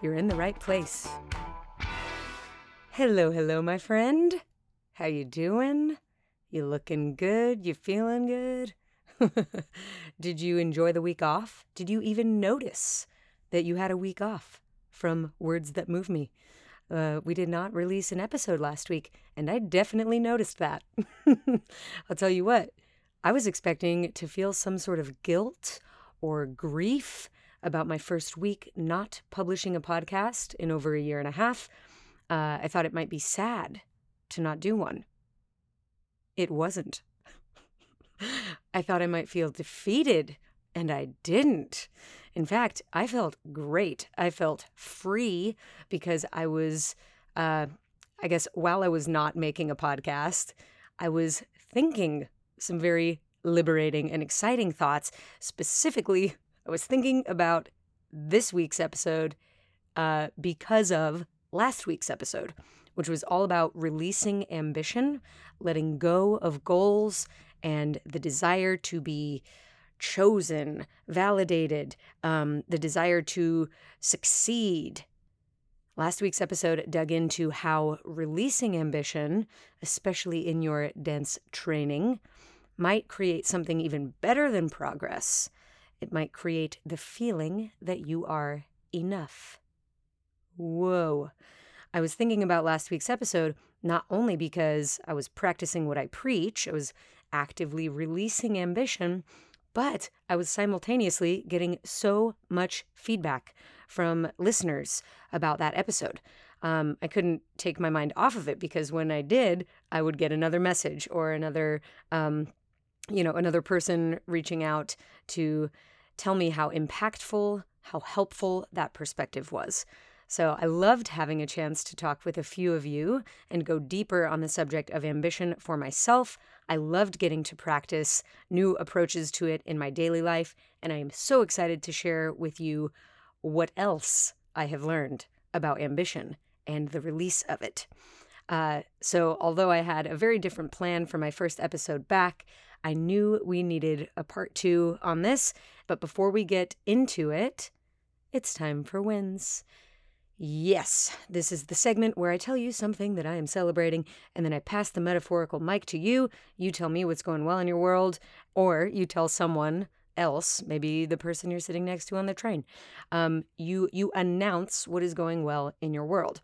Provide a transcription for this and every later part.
you're in the right place. Hello, hello, my friend. How you doing? You looking good? You feeling good? Did you enjoy the week off? Did you even notice that you had a week off from Words That Move Me? Uh, we did not release an episode last week, and I definitely noticed that. I'll tell you what, I was expecting to feel some sort of guilt or grief about my first week not publishing a podcast in over a year and a half. Uh, I thought it might be sad to not do one. It wasn't. I thought I might feel defeated, and I didn't. In fact, I felt great. I felt free because I was, uh, I guess, while I was not making a podcast, I was thinking some very liberating and exciting thoughts. Specifically, I was thinking about this week's episode uh, because of last week's episode, which was all about releasing ambition, letting go of goals, and the desire to be chosen, validated, um, the desire to succeed. Last week's episode dug into how releasing ambition, especially in your dance training, might create something even better than progress. It might create the feeling that you are enough. Whoa. I was thinking about last week's episode not only because I was practicing what I preach, I was actively releasing ambition, but I was simultaneously getting so much feedback from listeners about that episode. Um, I couldn't take my mind off of it because when I did, I would get another message or another um, you know, another person reaching out to tell me how impactful, how helpful that perspective was. So I loved having a chance to talk with a few of you and go deeper on the subject of ambition for myself. I loved getting to practice new approaches to it in my daily life, and I am so excited to share with you what else I have learned about ambition and the release of it. Uh, so, although I had a very different plan for my first episode back, I knew we needed a part two on this, but before we get into it, it's time for wins. Yes, this is the segment where I tell you something that I am celebrating, and then I pass the metaphorical mic to you. You tell me what's going well in your world, or you tell someone else, maybe the person you're sitting next to on the train. Um, you you announce what is going well in your world.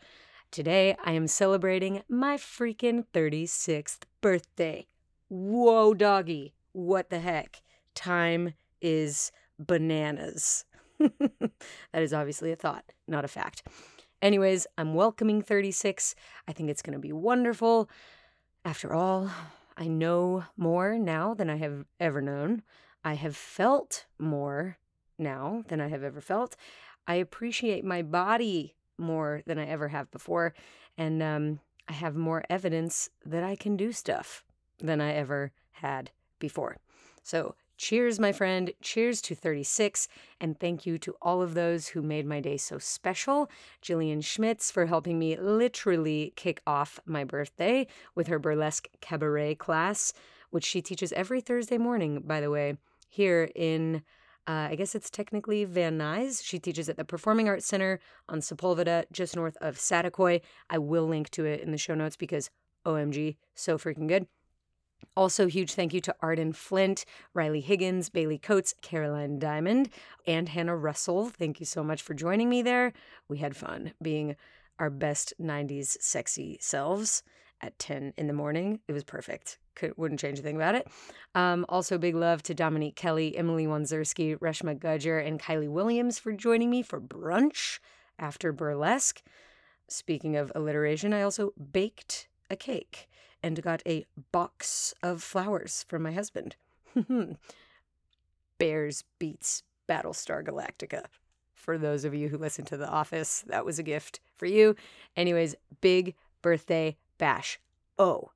Today, I am celebrating my freaking 36th birthday. Whoa, doggy. What the heck? Time is bananas. that is obviously a thought, not a fact. Anyways, I'm welcoming 36. I think it's going to be wonderful. After all, I know more now than I have ever known. I have felt more now than I have ever felt. I appreciate my body more than I ever have before. And um, I have more evidence that I can do stuff than I ever had before. So, cheers, my friend. Cheers to 36. And thank you to all of those who made my day so special. Jillian Schmitz for helping me literally kick off my birthday with her burlesque cabaret class, which she teaches every Thursday morning, by the way, here in. Uh, I guess it's technically Van Nuys. She teaches at the Performing Arts Center on Sepulveda, just north of Saticoy. I will link to it in the show notes because OMG, so freaking good. Also, huge thank you to Arden Flint, Riley Higgins, Bailey Coates, Caroline Diamond, and Hannah Russell. Thank you so much for joining me there. We had fun being our best 90s sexy selves at 10 in the morning. It was perfect. Could, wouldn't change a thing about it. Um, also, big love to Dominique Kelly, Emily Wanzerski, Reshma Gudger, and Kylie Williams for joining me for brunch after burlesque. Speaking of alliteration, I also baked a cake and got a box of flowers from my husband. Bears beets Battlestar Galactica. for those of you who listen to The Office, that was a gift for you. Anyways, big birthday bash. Oh,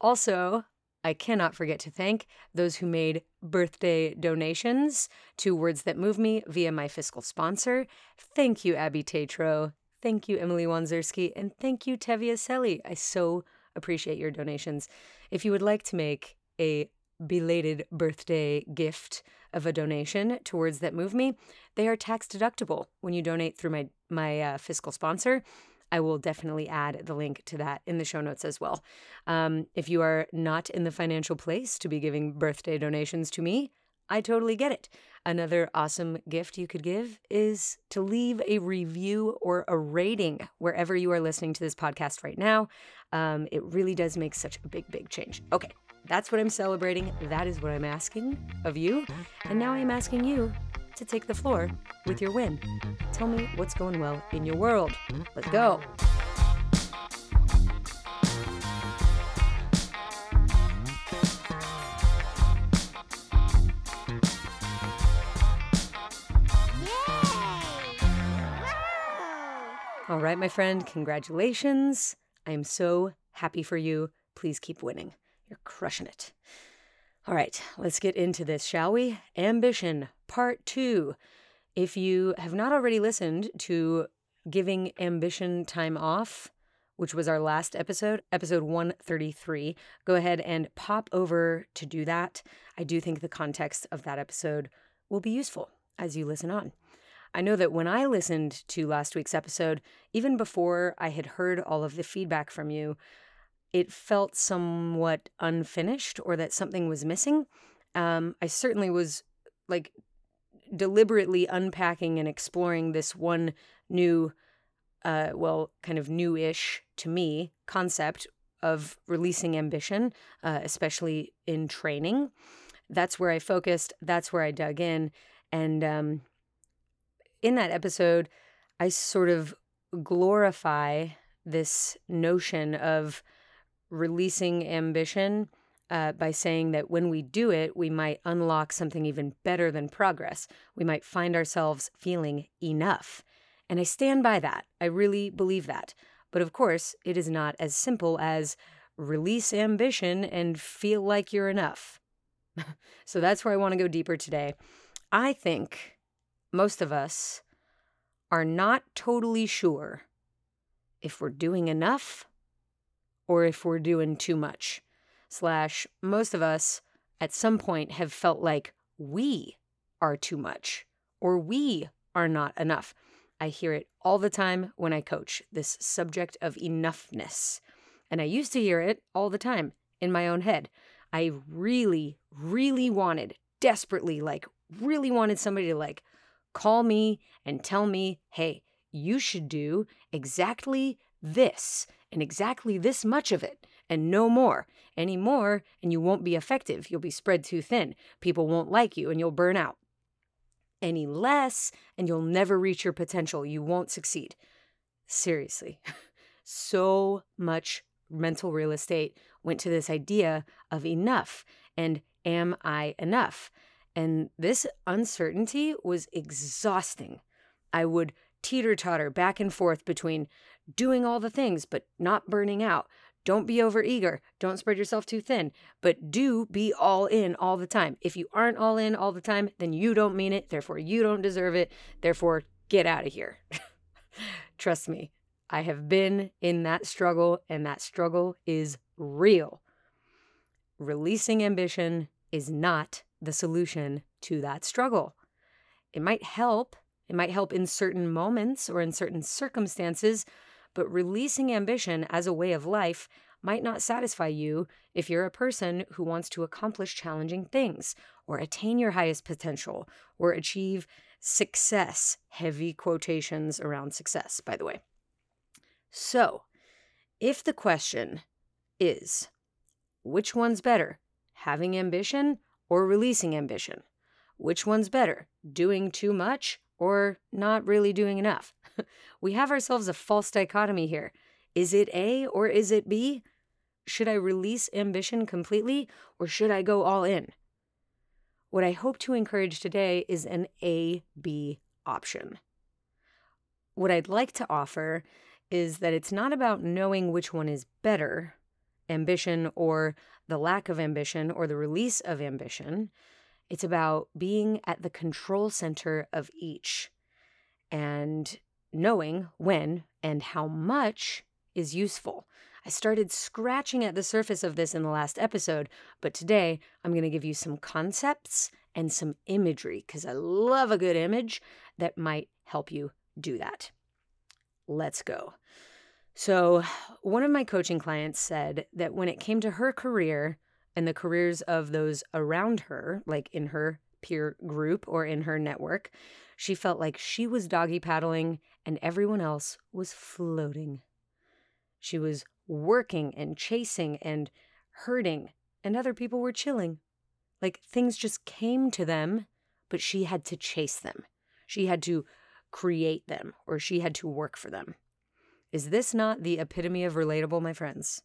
also, I cannot forget to thank those who made birthday donations to Words That Move Me via my fiscal sponsor. Thank you, Abby Tatro. Thank you, Emily Wanzerski. And thank you, Tevia Selly. I so appreciate your donations. If you would like to make a belated birthday gift of a donation towards That Move Me, they are tax deductible when you donate through my, my uh, fiscal sponsor. I will definitely add the link to that in the show notes as well. Um, if you are not in the financial place to be giving birthday donations to me, I totally get it. Another awesome gift you could give is to leave a review or a rating wherever you are listening to this podcast right now. Um, it really does make such a big, big change. Okay, that's what I'm celebrating. That is what I'm asking of you. And now I'm asking you to take the floor with your win. Tell me what's going well in your world. Let's go. All right, my friend, congratulations. I am so happy for you. Please keep winning. You're crushing it. All right, let's get into this, shall we? Ambition, part two. If you have not already listened to Giving Ambition Time Off, which was our last episode, episode 133, go ahead and pop over to do that. I do think the context of that episode will be useful as you listen on. I know that when I listened to last week's episode, even before I had heard all of the feedback from you, it felt somewhat unfinished or that something was missing. Um, I certainly was like deliberately unpacking and exploring this one new, uh, well, kind of new ish to me concept of releasing ambition, uh, especially in training. That's where I focused, that's where I dug in. And um, in that episode, I sort of glorify this notion of releasing ambition uh, by saying that when we do it, we might unlock something even better than progress. We might find ourselves feeling enough. And I stand by that. I really believe that. But of course, it is not as simple as release ambition and feel like you're enough. so that's where I want to go deeper today. I think most of us are not totally sure if we're doing enough or if we're doing too much. Slash, most of us at some point have felt like we are too much or we are not enough. I hear it all the time when I coach this subject of enoughness. And I used to hear it all the time in my own head. I really, really wanted, desperately, like, really wanted somebody to like call me and tell me, hey, you should do exactly this and exactly this much of it and no more. Any more, and you won't be effective. You'll be spread too thin. People won't like you and you'll burn out. Any less, and you'll never reach your potential. You won't succeed. Seriously. so much mental real estate went to this idea of enough and am I enough? And this uncertainty was exhausting. I would teeter totter back and forth between doing all the things but not burning out. Don't be over eager. Don't spread yourself too thin, but do be all in all the time. If you aren't all in all the time, then you don't mean it. Therefore, you don't deserve it. Therefore, get out of here. Trust me, I have been in that struggle, and that struggle is real. Releasing ambition is not the solution to that struggle. It might help, it might help in certain moments or in certain circumstances, but releasing ambition as a way of life might not satisfy you if you're a person who wants to accomplish challenging things or attain your highest potential or achieve success. Heavy quotations around success, by the way. So, if the question is, which one's better, having ambition or releasing ambition? Which one's better, doing too much or not really doing enough? we have ourselves a false dichotomy here. Is it A or is it B? Should I release ambition completely or should I go all in? What I hope to encourage today is an A B option. what I'd like to offer is that it's not about knowing which one is better ambition or the lack of ambition or the release of ambition. It's about being at the control center of each and knowing when and how much is useful. I started scratching at the surface of this in the last episode, but today I'm going to give you some concepts and some imagery because I love a good image that might help you do that. Let's go. So, one of my coaching clients said that when it came to her career and the careers of those around her, like in her peer group or in her network, she felt like she was doggy paddling and everyone else was floating. She was working and chasing and hurting, and other people were chilling. Like things just came to them, but she had to chase them. She had to create them, or she had to work for them. Is this not the epitome of relatable, my friends?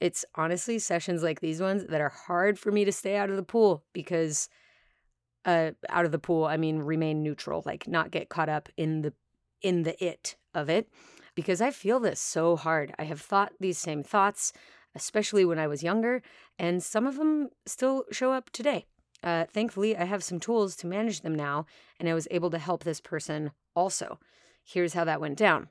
It's honestly sessions like these ones that are hard for me to stay out of the pool because uh out of the pool, I mean remain neutral, like not get caught up in the in the it of it because I feel this so hard. I have thought these same thoughts, especially when I was younger, and some of them still show up today. Uh, thankfully, I have some tools to manage them now, and I was able to help this person also. Here's how that went down.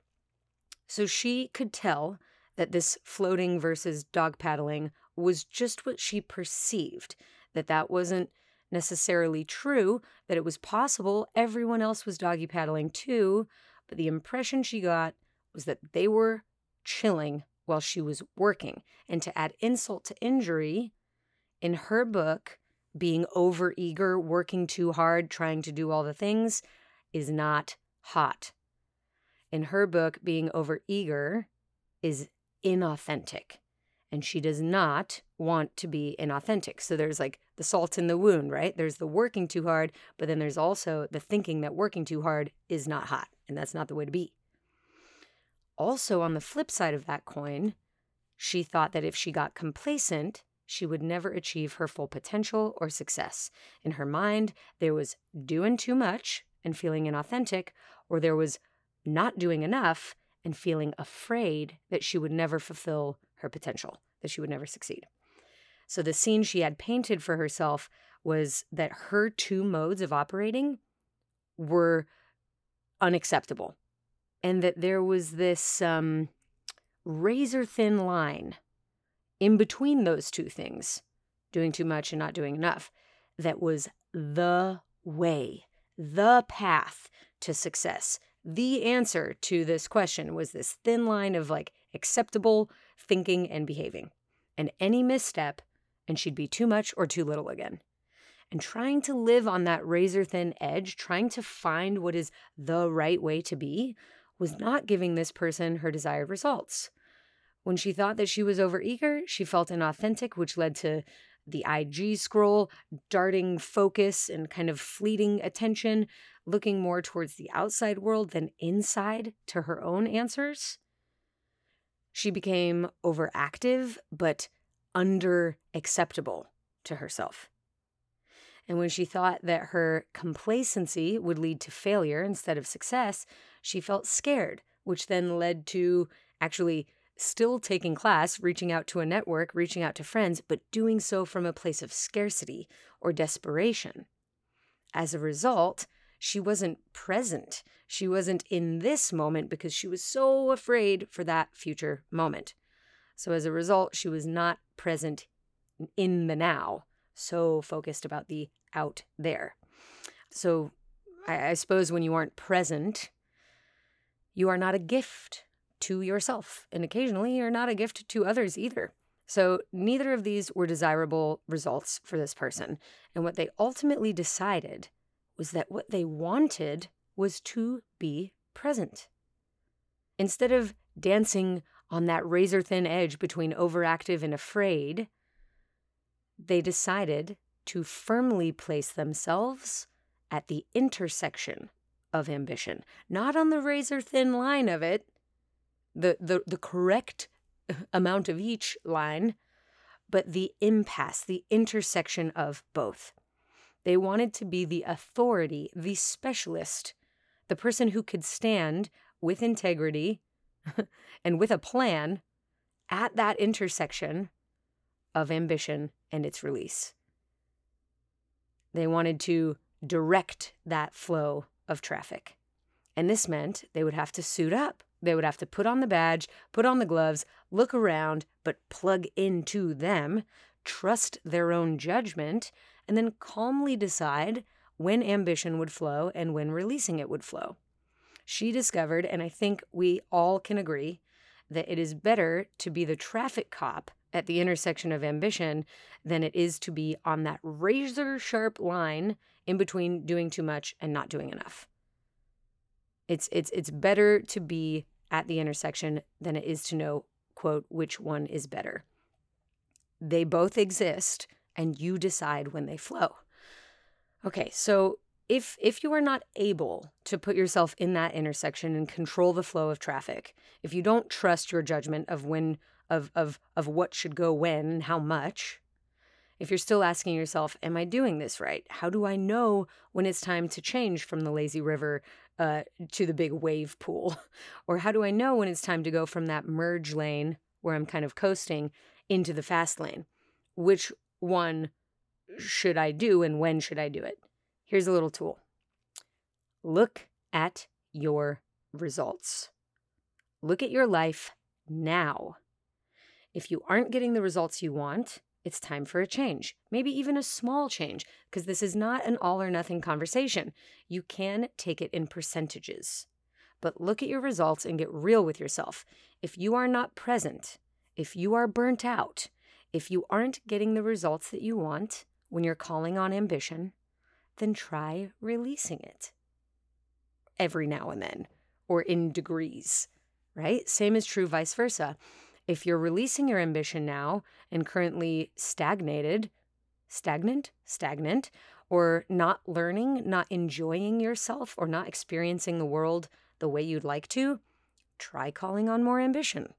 So she could tell that this floating versus dog paddling was just what she perceived, that that wasn't necessarily true, that it was possible everyone else was doggy paddling too, but the impression she got was that they were chilling while she was working. And to add insult to injury, in her book, being overeager, working too hard, trying to do all the things is not hot. In her book, being overeager is inauthentic. And she does not want to be inauthentic. So there's like the salt in the wound, right? There's the working too hard, but then there's also the thinking that working too hard is not hot. And that's not the way to be. Also, on the flip side of that coin, she thought that if she got complacent, she would never achieve her full potential or success. In her mind, there was doing too much and feeling inauthentic, or there was not doing enough and feeling afraid that she would never fulfill her potential, that she would never succeed. So the scene she had painted for herself was that her two modes of operating were unacceptable and that there was this um, razor thin line in between those two things, doing too much and not doing enough, that was the way, the path to success. The answer to this question was this thin line of like acceptable thinking and behaving. And any misstep, and she'd be too much or too little again. And trying to live on that razor thin edge, trying to find what is the right way to be, was not giving this person her desired results. When she thought that she was overeager, she felt inauthentic, which led to the IG scroll, darting focus and kind of fleeting attention, looking more towards the outside world than inside to her own answers. She became overactive, but under acceptable to herself. And when she thought that her complacency would lead to failure instead of success, she felt scared, which then led to actually still taking class, reaching out to a network, reaching out to friends, but doing so from a place of scarcity or desperation. As a result, she wasn't present. She wasn't in this moment because she was so afraid for that future moment. So, as a result, she was not present in the now, so focused about the out there. So, I, I suppose when you aren't present, you are not a gift to yourself, and occasionally you're not a gift to others either. So, neither of these were desirable results for this person. And what they ultimately decided was that what they wanted was to be present. Instead of dancing on that razor thin edge between overactive and afraid, they decided to firmly place themselves at the intersection of ambition, not on the razor thin line of it, the, the, the correct amount of each line, but the impasse, the intersection of both. They wanted to be the authority, the specialist, the person who could stand with integrity and with a plan at that intersection of ambition and its release. They wanted to direct that flow of traffic. And this meant they would have to suit up. They would have to put on the badge, put on the gloves, look around, but plug into them, trust their own judgment, and then calmly decide when ambition would flow and when releasing it would flow. She discovered, and I think we all can agree, that it is better to be the traffic cop at the intersection of ambition than it is to be on that razor sharp line in between doing too much and not doing enough. It's it's it's better to be at the intersection than it is to know quote which one is better. They both exist and you decide when they flow. Okay, so if if you are not able to put yourself in that intersection and control the flow of traffic, if you don't trust your judgment of when of of of what should go when and how much, if you're still asking yourself, am I doing this right? How do I know when it's time to change from the lazy river uh, to the big wave pool? Or how do I know when it's time to go from that merge lane where I'm kind of coasting into the fast lane? Which one should I do and when should I do it? Here's a little tool look at your results. Look at your life now. If you aren't getting the results you want, it's time for a change, maybe even a small change, because this is not an all or nothing conversation. You can take it in percentages. But look at your results and get real with yourself. If you are not present, if you are burnt out, if you aren't getting the results that you want when you're calling on ambition, then try releasing it every now and then or in degrees, right? Same is true vice versa. If you're releasing your ambition now and currently stagnated, stagnant, stagnant, or not learning, not enjoying yourself, or not experiencing the world the way you'd like to, try calling on more ambition.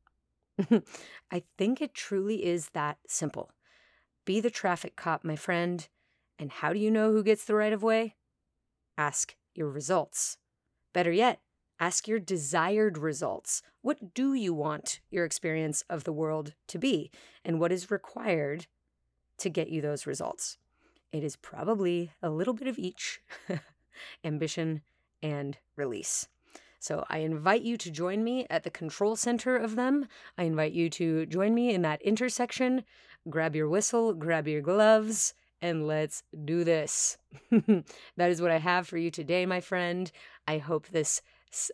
I think it truly is that simple. Be the traffic cop, my friend. And how do you know who gets the right of way? Ask your results. Better yet, ask your desired results. What do you want your experience of the world to be? And what is required to get you those results? It is probably a little bit of each ambition and release. So I invite you to join me at the control center of them. I invite you to join me in that intersection. Grab your whistle, grab your gloves, and let's do this. that is what I have for you today, my friend. I hope this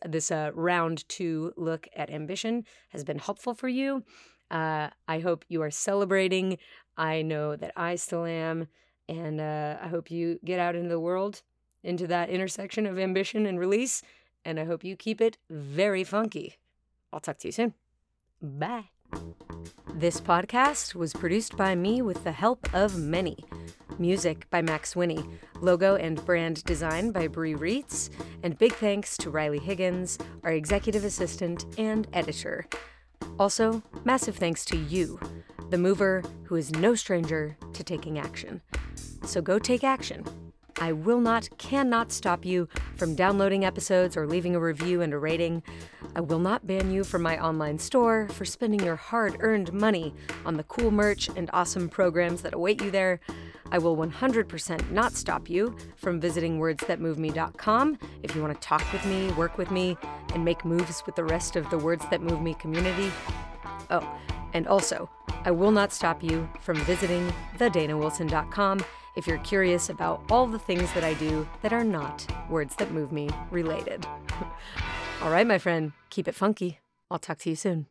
this uh, round two look at ambition has been helpful for you. Uh, I hope you are celebrating. I know that I still am, and uh, I hope you get out into the world, into that intersection of ambition and release, and I hope you keep it very funky. I'll talk to you soon. Bye. This podcast was produced by me with the help of many. Music by Max Winnie, logo and brand design by Brie Reitz, and big thanks to Riley Higgins, our executive assistant and editor. Also, massive thanks to you, the mover who is no stranger to taking action. So go take action. I will not, cannot stop you from downloading episodes or leaving a review and a rating. I will not ban you from my online store for spending your hard earned money on the cool merch and awesome programs that await you there. I will 100% not stop you from visiting wordsthatmoveme.com if you want to talk with me, work with me, and make moves with the rest of the Words That Move Me community. Oh, and also, I will not stop you from visiting thedanawilson.com if you're curious about all the things that I do that are not Words That Move Me related. all right, my friend, keep it funky. I'll talk to you soon.